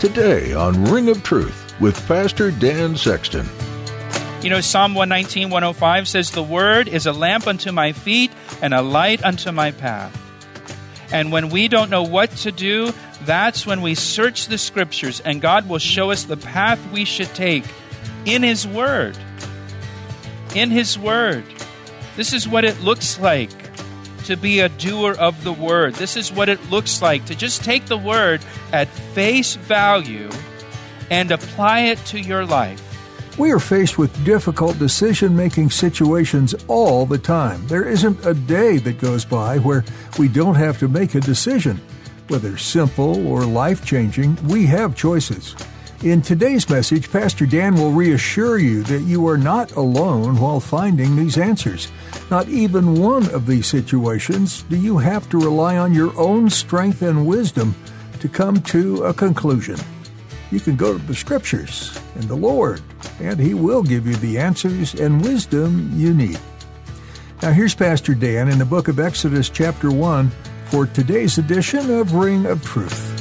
Today on Ring of Truth with Pastor Dan Sexton. You know, Psalm 119, 105 says, The word is a lamp unto my feet and a light unto my path. And when we don't know what to do, that's when we search the scriptures and God will show us the path we should take in His Word. In His Word. This is what it looks like to be a doer of the word. This is what it looks like to just take the word at face value and apply it to your life. We are faced with difficult decision making situations all the time. There isn't a day that goes by where we don't have to make a decision. Whether simple or life changing, we have choices. In today's message, Pastor Dan will reassure you that you are not alone while finding these answers. Not even one of these situations do you have to rely on your own strength and wisdom to come to a conclusion. You can go to the Scriptures and the Lord, and He will give you the answers and wisdom you need. Now, here's Pastor Dan in the book of Exodus, chapter 1, for today's edition of Ring of Truth.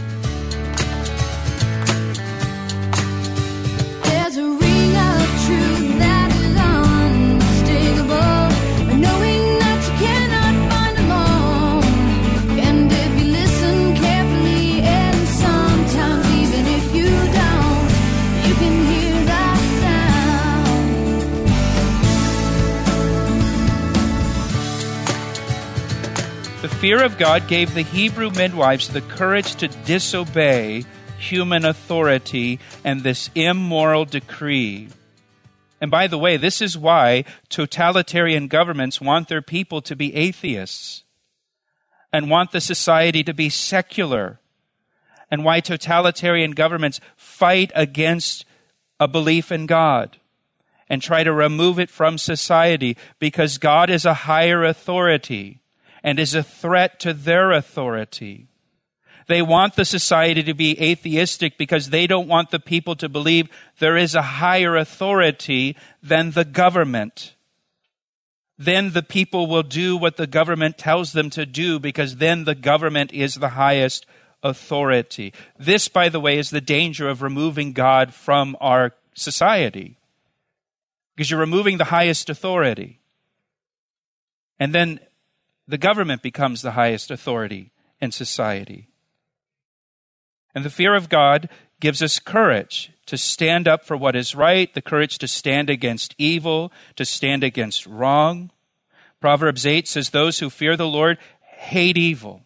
Fear of God gave the Hebrew midwives the courage to disobey human authority and this immoral decree. And by the way, this is why totalitarian governments want their people to be atheists and want the society to be secular, and why totalitarian governments fight against a belief in God and try to remove it from society because God is a higher authority and is a threat to their authority. They want the society to be atheistic because they don't want the people to believe there is a higher authority than the government. Then the people will do what the government tells them to do because then the government is the highest authority. This, by the way, is the danger of removing God from our society because you're removing the highest authority. And then the government becomes the highest authority in society. And the fear of God gives us courage to stand up for what is right, the courage to stand against evil, to stand against wrong. Proverbs 8 says, Those who fear the Lord hate evil.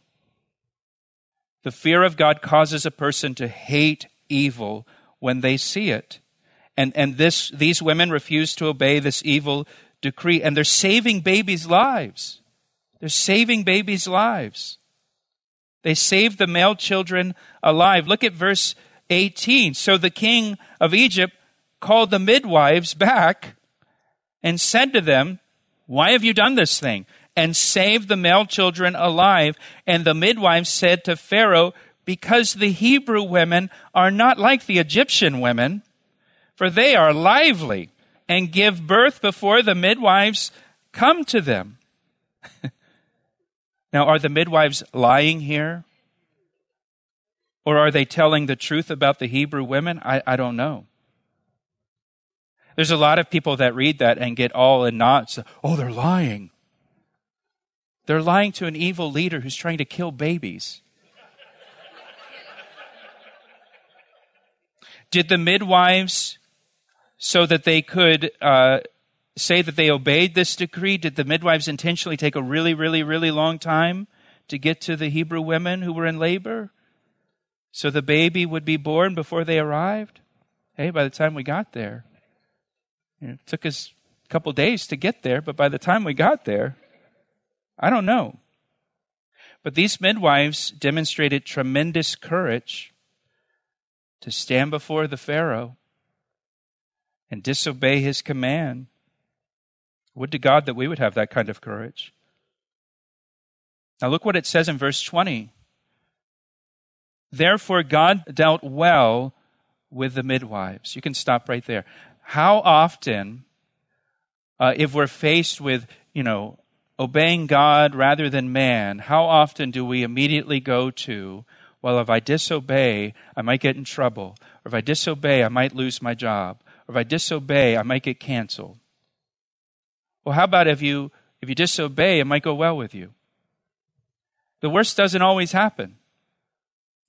The fear of God causes a person to hate evil when they see it. And, and this, these women refuse to obey this evil decree, and they're saving babies' lives. They're saving babies' lives. They saved the male children alive. Look at verse 18. So the king of Egypt called the midwives back and said to them, Why have you done this thing? And saved the male children alive. And the midwives said to Pharaoh, Because the Hebrew women are not like the Egyptian women, for they are lively and give birth before the midwives come to them. Now, are the midwives lying here? Or are they telling the truth about the Hebrew women? I, I don't know. There's a lot of people that read that and get all in knots. Oh, they're lying. They're lying to an evil leader who's trying to kill babies. Did the midwives, so that they could uh, say that they obeyed this decree? Did the midwives intentionally take a really, really, really long time to get to the Hebrew women who were in labor? So the baby would be born before they arrived? Hey, by the time we got there, it took us a couple days to get there, but by the time we got there, I don't know. But these midwives demonstrated tremendous courage to stand before the Pharaoh and disobey his command. Would to God that we would have that kind of courage. Now, look what it says in verse 20. Therefore, God dealt well with the midwives. You can stop right there. How often, uh, if we're faced with, you know, obeying God rather than man, how often do we immediately go to, well, if I disobey, I might get in trouble. Or if I disobey, I might lose my job. Or if I disobey, I might get canceled. Well, how about if you if you disobey, it might go well with you. The worst doesn't always happen.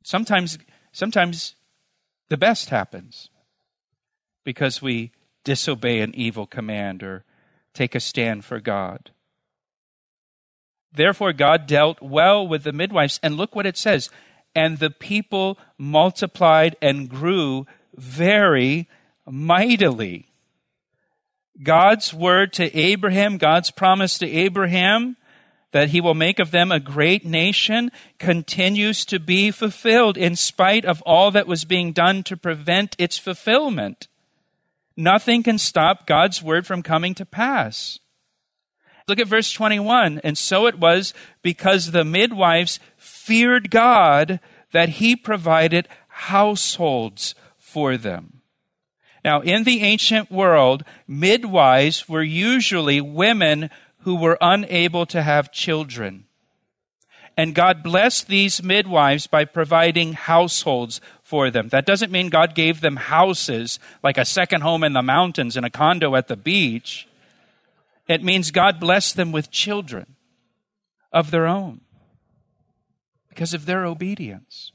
Sometimes sometimes the best happens because we disobey an evil command or take a stand for God. Therefore, God dealt well with the midwives. And look what it says. And the people multiplied and grew very mightily. God's word to Abraham, God's promise to Abraham that he will make of them a great nation continues to be fulfilled in spite of all that was being done to prevent its fulfillment. Nothing can stop God's word from coming to pass. Look at verse 21. And so it was because the midwives feared God that he provided households for them. Now, in the ancient world, midwives were usually women who were unable to have children. And God blessed these midwives by providing households for them. That doesn't mean God gave them houses like a second home in the mountains and a condo at the beach. It means God blessed them with children of their own because of their obedience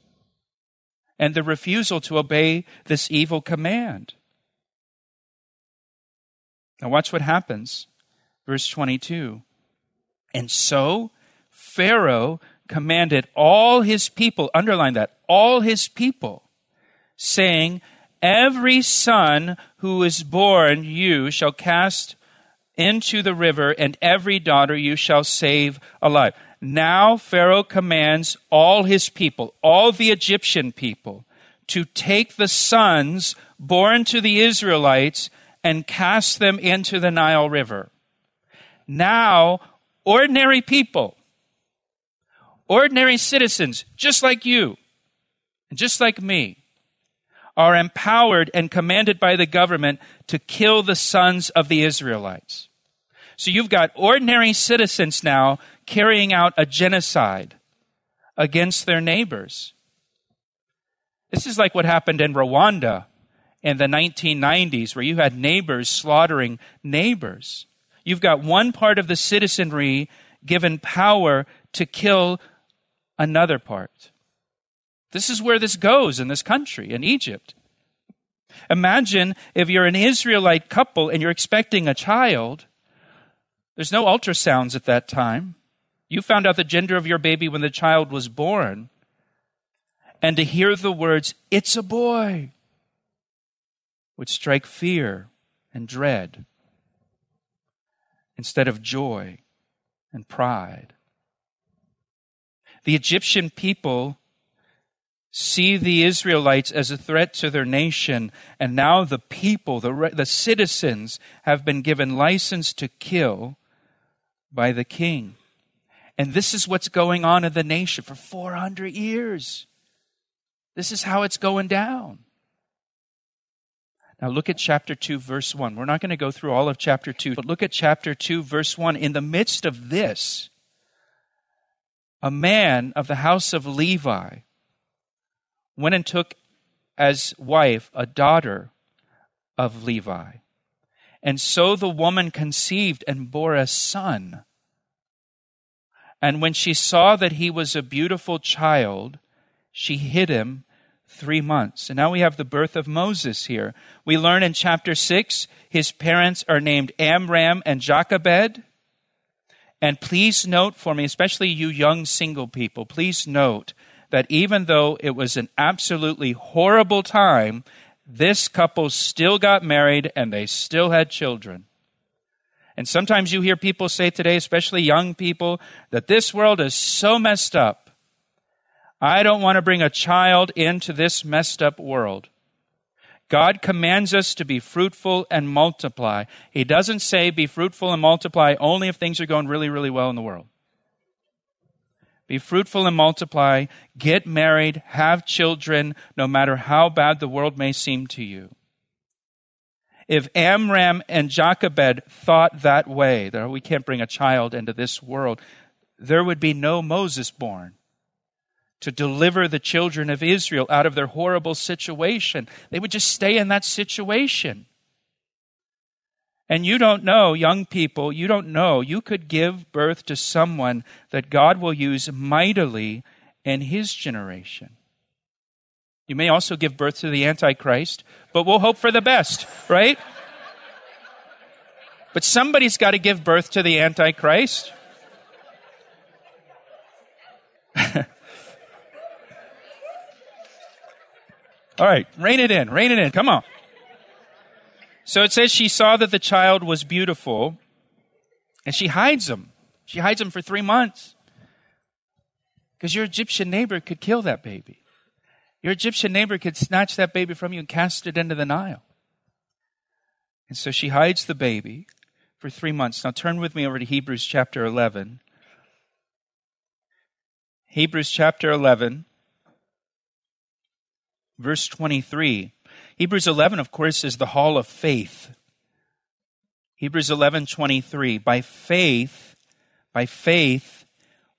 and the refusal to obey this evil command. Now, watch what happens. Verse 22. And so Pharaoh commanded all his people, underline that, all his people, saying, Every son who is born you shall cast into the river, and every daughter you shall save alive. Now Pharaoh commands all his people, all the Egyptian people, to take the sons born to the Israelites and cast them into the Nile River. Now, ordinary people, ordinary citizens, just like you, and just like me, are empowered and commanded by the government to kill the sons of the Israelites. So you've got ordinary citizens now carrying out a genocide against their neighbors. This is like what happened in Rwanda in the 1990s, where you had neighbors slaughtering neighbors. You've got one part of the citizenry given power to kill another part. This is where this goes in this country, in Egypt. Imagine if you're an Israelite couple and you're expecting a child, there's no ultrasounds at that time. You found out the gender of your baby when the child was born. And to hear the words, it's a boy, would strike fear and dread instead of joy and pride. The Egyptian people see the Israelites as a threat to their nation, and now the people, the, the citizens, have been given license to kill by the king. And this is what's going on in the nation for 400 years. This is how it's going down. Now look at chapter 2, verse 1. We're not going to go through all of chapter 2, but look at chapter 2, verse 1. In the midst of this, a man of the house of Levi went and took as wife a daughter of Levi. And so the woman conceived and bore a son. And when she saw that he was a beautiful child, she hid him three months. And now we have the birth of Moses here. We learn in chapter 6 his parents are named Amram and Jochebed. And please note for me, especially you young single people, please note that even though it was an absolutely horrible time, this couple still got married and they still had children. And sometimes you hear people say today, especially young people, that this world is so messed up. I don't want to bring a child into this messed up world. God commands us to be fruitful and multiply. He doesn't say be fruitful and multiply only if things are going really, really well in the world. Be fruitful and multiply, get married, have children, no matter how bad the world may seem to you. If Amram and Jochebed thought that way, that we can't bring a child into this world, there would be no Moses born to deliver the children of Israel out of their horrible situation. They would just stay in that situation. And you don't know, young people, you don't know. You could give birth to someone that God will use mightily in his generation. You may also give birth to the Antichrist, but we'll hope for the best, right? but somebody's got to give birth to the Antichrist. All right, rein it in, rein it in. Come on. So it says she saw that the child was beautiful, and she hides him. She hides him for three months. Because your Egyptian neighbor could kill that baby. Your Egyptian neighbor could snatch that baby from you and cast it into the Nile. And so she hides the baby for three months. Now turn with me over to Hebrews chapter 11. Hebrews chapter 11 verse 23. Hebrews 11, of course, is the hall of faith. Hebrews 11:23 by faith by faith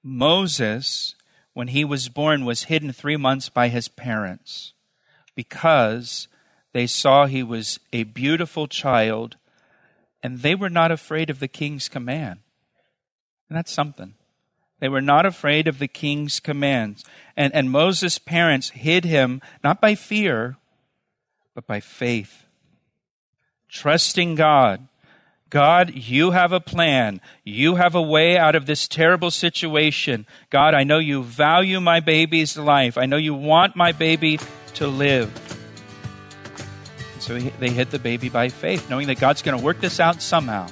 Moses when he was born was hidden 3 months by his parents because they saw he was a beautiful child and they were not afraid of the king's command. And that's something. They were not afraid of the king's commands. And, and Moses' parents hid him not by fear, but by faith. Trusting God. God, you have a plan. You have a way out of this terrible situation. God, I know you value my baby's life. I know you want my baby to live. So they hid the baby by faith, knowing that God's going to work this out somehow.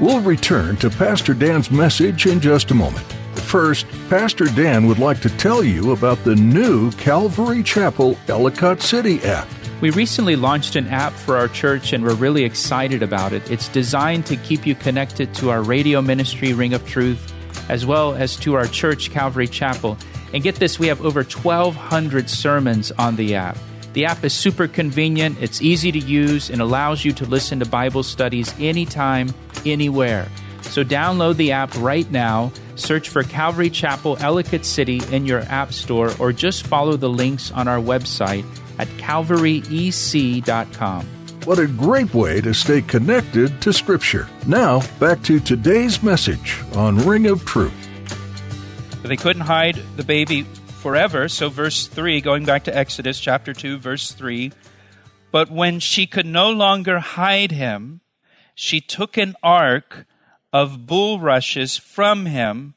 We'll return to Pastor Dan's message in just a moment. First, Pastor Dan would like to tell you about the new Calvary Chapel Ellicott City app. We recently launched an app for our church and we're really excited about it. It's designed to keep you connected to our radio ministry, Ring of Truth, as well as to our church, Calvary Chapel. And get this, we have over 1,200 sermons on the app. The app is super convenient, it's easy to use, and allows you to listen to Bible studies anytime, anywhere. So download the app right now, search for Calvary Chapel Ellicott City in your app store, or just follow the links on our website at calvaryec.com. What a great way to stay connected to Scripture. Now, back to today's message on Ring of Truth. They couldn't hide the baby forever. So, verse 3, going back to Exodus chapter 2, verse 3. But when she could no longer hide him, she took an ark of bulrushes from him,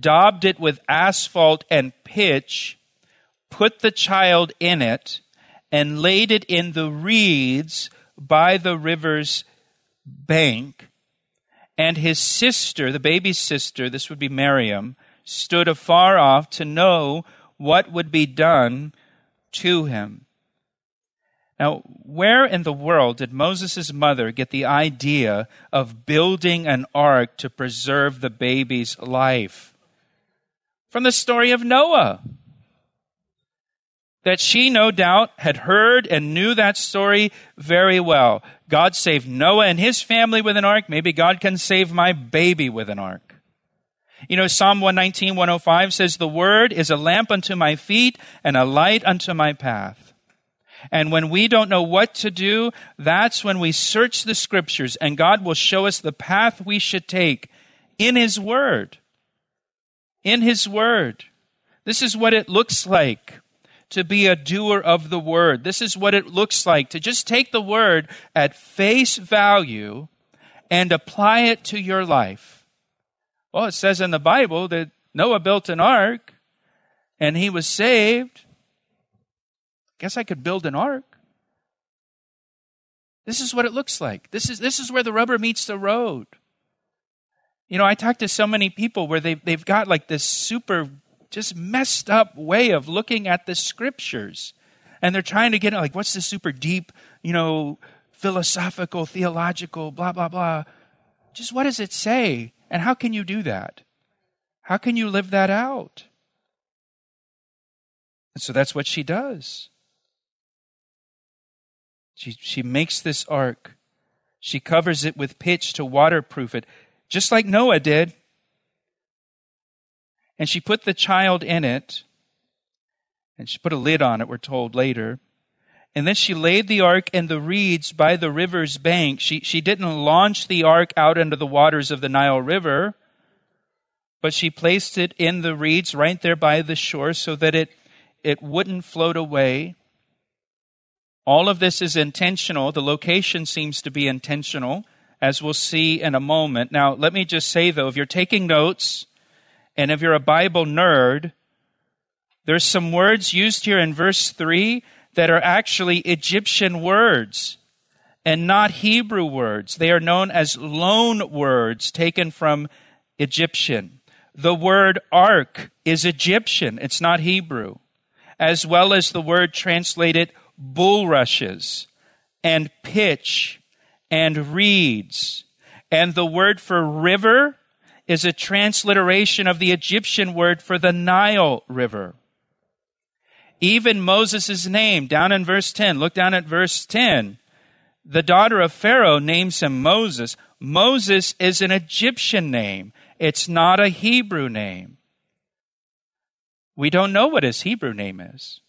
daubed it with asphalt and pitch, put the child in it, and laid it in the reeds by the river's bank. And his sister, the baby's sister, this would be Miriam, stood afar off to know what would be done to him. Now, where in the world did Moses' mother get the idea of building an ark to preserve the baby's life? From the story of Noah. That she no doubt had heard and knew that story very well. God saved Noah and his family with an ark. Maybe God can save my baby with an ark. You know, Psalm 119, 105 says, The word is a lamp unto my feet and a light unto my path. And when we don't know what to do, that's when we search the scriptures and God will show us the path we should take in His Word. In His Word. This is what it looks like to be a doer of the Word. This is what it looks like to just take the Word at face value and apply it to your life. Well, it says in the Bible that Noah built an ark and he was saved. Guess I could build an ark. This is what it looks like. This is, this is where the rubber meets the road. You know, I talk to so many people where they've, they've got like this super, just messed up way of looking at the scriptures. And they're trying to get like, what's the super deep, you know, philosophical, theological, blah, blah, blah. Just what does it say? And how can you do that? How can you live that out? And so that's what she does. She, she makes this ark. She covers it with pitch to waterproof it, just like Noah did. And she put the child in it, and she put a lid on it, we're told later. And then she laid the ark and the reeds by the river's bank. She, she didn't launch the ark out into the waters of the Nile River, but she placed it in the reeds right there by the shore so that it, it wouldn't float away. All of this is intentional. The location seems to be intentional, as we'll see in a moment. Now, let me just say though, if you're taking notes and if you're a Bible nerd, there's some words used here in verse 3 that are actually Egyptian words and not Hebrew words. They are known as loan words taken from Egyptian. The word ark is Egyptian, it's not Hebrew, as well as the word translated bulrushes and pitch and reeds. And the word for river is a transliteration of the Egyptian word for the Nile River. Even Moses' name, down in verse 10, look down at verse 10. The daughter of Pharaoh names him Moses. Moses is an Egyptian name, it's not a Hebrew name. We don't know what his Hebrew name is.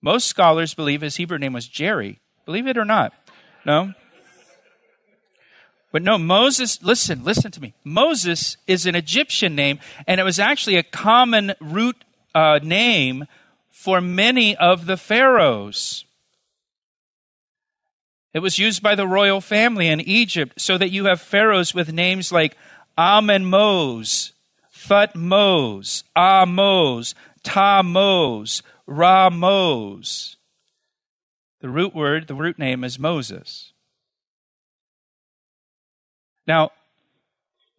Most scholars believe his Hebrew name was Jerry. Believe it or not. No? But no, Moses, listen, listen to me. Moses is an Egyptian name, and it was actually a common root uh, name for many of the pharaohs. It was used by the royal family in Egypt so that you have pharaohs with names like Amen, Amenmose, Thutmose, Ahmose, Tammose, Ramose. The root word, the root name is Moses. Now,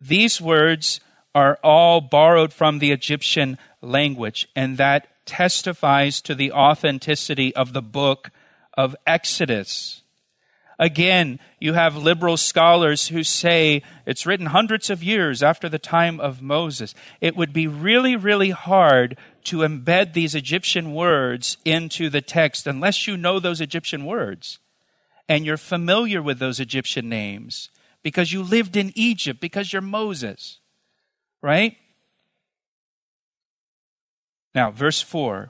these words are all borrowed from the Egyptian language, and that testifies to the authenticity of the book of Exodus. Again, you have liberal scholars who say it's written hundreds of years after the time of Moses. It would be really, really hard to embed these Egyptian words into the text unless you know those Egyptian words and you're familiar with those Egyptian names because you lived in Egypt, because you're Moses, right? Now, verse 4.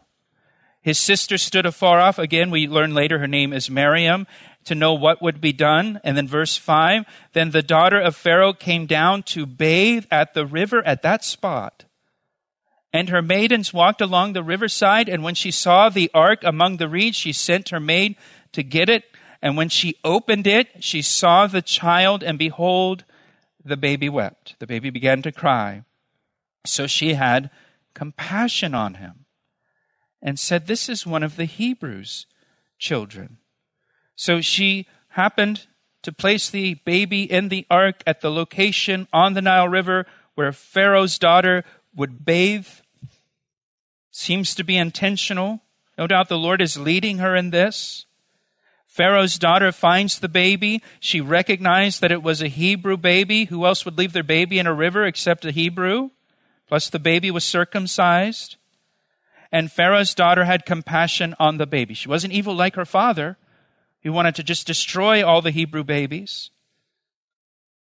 His sister stood afar off. Again, we learn later her name is Miriam to know what would be done. And then verse 5 Then the daughter of Pharaoh came down to bathe at the river at that spot. And her maidens walked along the riverside. And when she saw the ark among the reeds, she sent her maid to get it. And when she opened it, she saw the child, and behold, the baby wept. The baby began to cry. So she had compassion on him and said, This is one of the Hebrews' children. So she happened to place the baby in the ark at the location on the Nile River where Pharaoh's daughter would bathe. Seems to be intentional. No doubt the Lord is leading her in this. Pharaoh's daughter finds the baby. She recognized that it was a Hebrew baby. Who else would leave their baby in a river except a Hebrew? Plus, the baby was circumcised. And Pharaoh's daughter had compassion on the baby. She wasn't evil like her father, who wanted to just destroy all the Hebrew babies.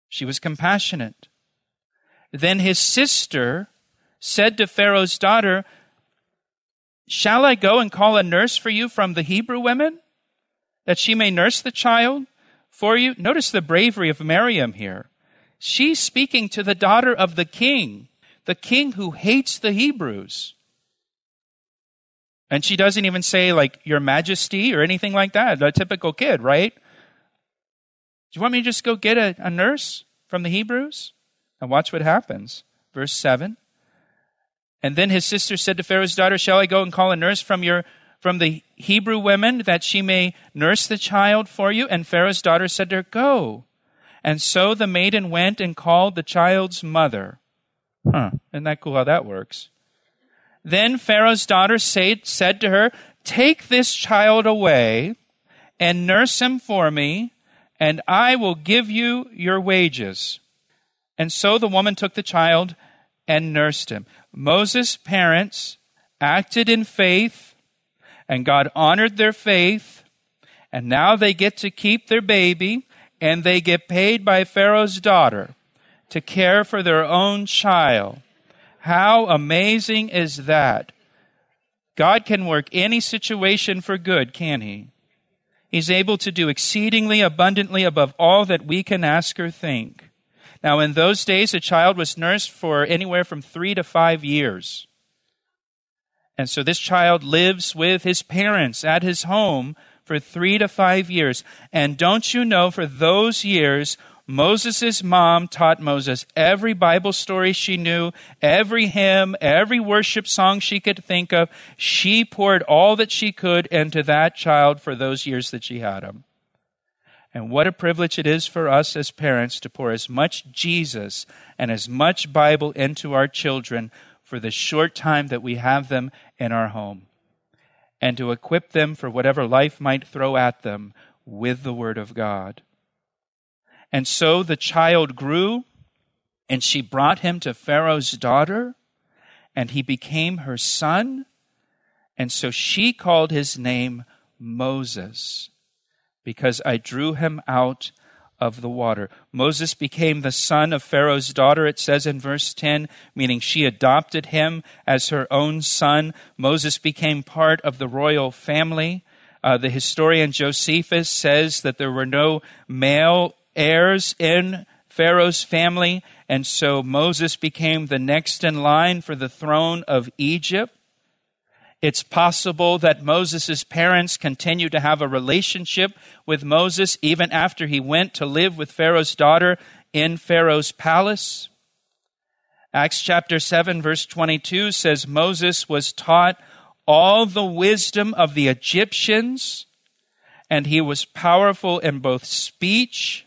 She was compassionate. Then his sister said to Pharaoh's daughter, Shall I go and call a nurse for you from the Hebrew women, that she may nurse the child for you? Notice the bravery of Miriam here. She's speaking to the daughter of the king the king who hates the Hebrews. And she doesn't even say, like, Your Majesty or anything like that. A typical kid, right? Do you want me to just go get a, a nurse from the Hebrews? And watch what happens. Verse 7. And then his sister said to Pharaoh's daughter, Shall I go and call a nurse from your from the Hebrew women that she may nurse the child for you? And Pharaoh's daughter said to her, Go. And so the maiden went and called the child's mother. Huh, isn't that cool how that works? Then Pharaoh's daughter said, said to her, Take this child away and nurse him for me, and I will give you your wages. And so the woman took the child and nursed him. Moses' parents acted in faith, and God honored their faith, and now they get to keep their baby, and they get paid by Pharaoh's daughter to care for their own child. How amazing is that? God can work any situation for good, can He? He's able to do exceedingly abundantly above all that we can ask or think. Now, in those days, a child was nursed for anywhere from three to five years. And so this child lives with his parents at his home for three to five years. And don't you know, for those years, Moses' mom taught Moses every Bible story she knew, every hymn, every worship song she could think of. She poured all that she could into that child for those years that she had him. And what a privilege it is for us as parents to pour as much Jesus and as much Bible into our children for the short time that we have them in our home. And to equip them for whatever life might throw at them with the Word of God. And so the child grew, and she brought him to Pharaoh's daughter, and he became her son. And so she called his name Moses, because I drew him out of the water. Moses became the son of Pharaoh's daughter, it says in verse 10, meaning she adopted him as her own son. Moses became part of the royal family. Uh, the historian Josephus says that there were no male heirs in Pharaoh's family, and so Moses became the next in line for the throne of Egypt. It's possible that Moses' parents continued to have a relationship with Moses even after he went to live with Pharaoh's daughter in Pharaoh's palace. Acts chapter 7, verse 22 says Moses was taught all the wisdom of the Egyptians, and he was powerful in both speech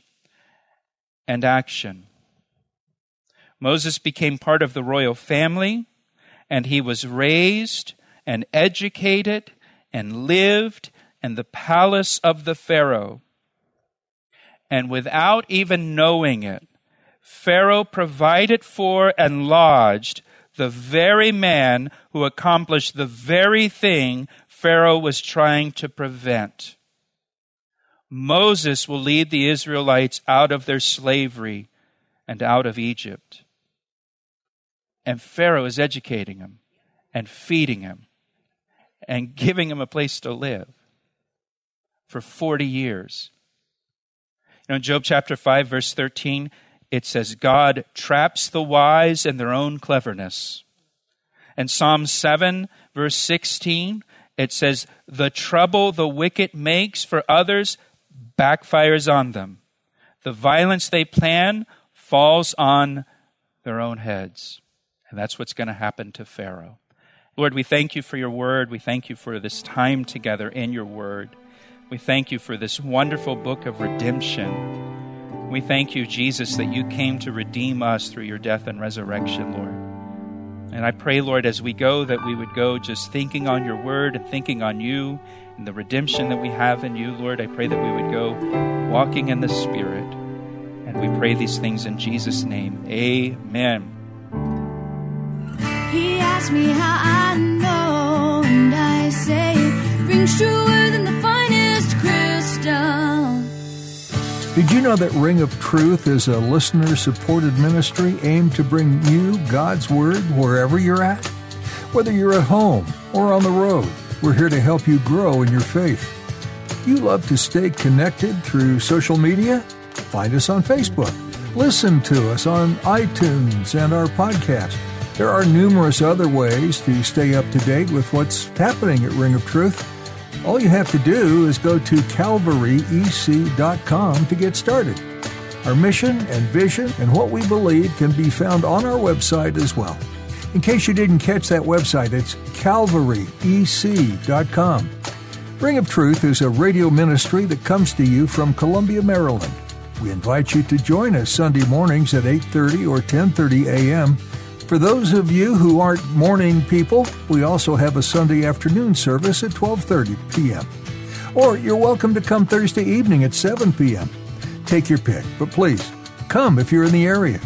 and action. Moses became part of the royal family, and he was raised and educated and lived in the palace of the Pharaoh. And without even knowing it, Pharaoh provided for and lodged the very man who accomplished the very thing Pharaoh was trying to prevent. Moses will lead the Israelites out of their slavery and out of Egypt. And Pharaoh is educating him and feeding him and giving him a place to live for 40 years. You know, in Job chapter 5, verse 13, it says, God traps the wise in their own cleverness. And Psalm 7, verse 16, it says, The trouble the wicked makes for others backfires on them. The violence they plan falls on their own heads. And that's what's going to happen to Pharaoh. Lord, we thank you for your word. We thank you for this time together in your word. We thank you for this wonderful book of redemption. We thank you, Jesus, that you came to redeem us through your death and resurrection, Lord. And I pray, Lord, as we go, that we would go just thinking on your word and thinking on you and the redemption that we have in you, Lord. I pray that we would go walking in the Spirit. And we pray these things in Jesus' name. Amen. Asked me how I know, and I say it rings truer than the finest crystal. Did you know that Ring of Truth is a listener supported ministry aimed to bring you God's Word wherever you're at? Whether you're at home or on the road we're here to help you grow in your faith. You love to stay connected through social media? Find us on Facebook. Listen to us on iTunes and our podcast. There are numerous other ways to stay up to date with what's happening at Ring of Truth. All you have to do is go to calvaryec.com to get started. Our mission and vision and what we believe can be found on our website as well. In case you didn't catch that website, it's calvaryec.com. Ring of Truth is a radio ministry that comes to you from Columbia, Maryland. We invite you to join us Sunday mornings at 8:30 or 10:30 a.m. For those of you who aren't morning people, we also have a Sunday afternoon service at 12:30 p.m. Or you're welcome to come Thursday evening at 7 p.m. Take your pick, but please come if you're in the area.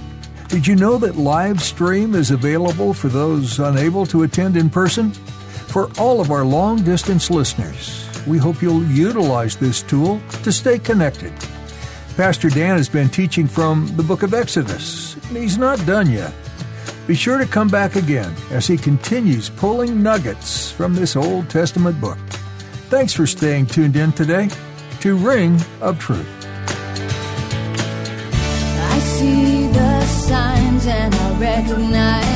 Did you know that live stream is available for those unable to attend in person? For all of our long distance listeners, we hope you'll utilize this tool to stay connected. Pastor Dan has been teaching from the book of Exodus, he's not done yet. Be sure to come back again as he continues pulling nuggets from this Old Testament book. Thanks for staying tuned in today to Ring of Truth. I see the signs and I recognize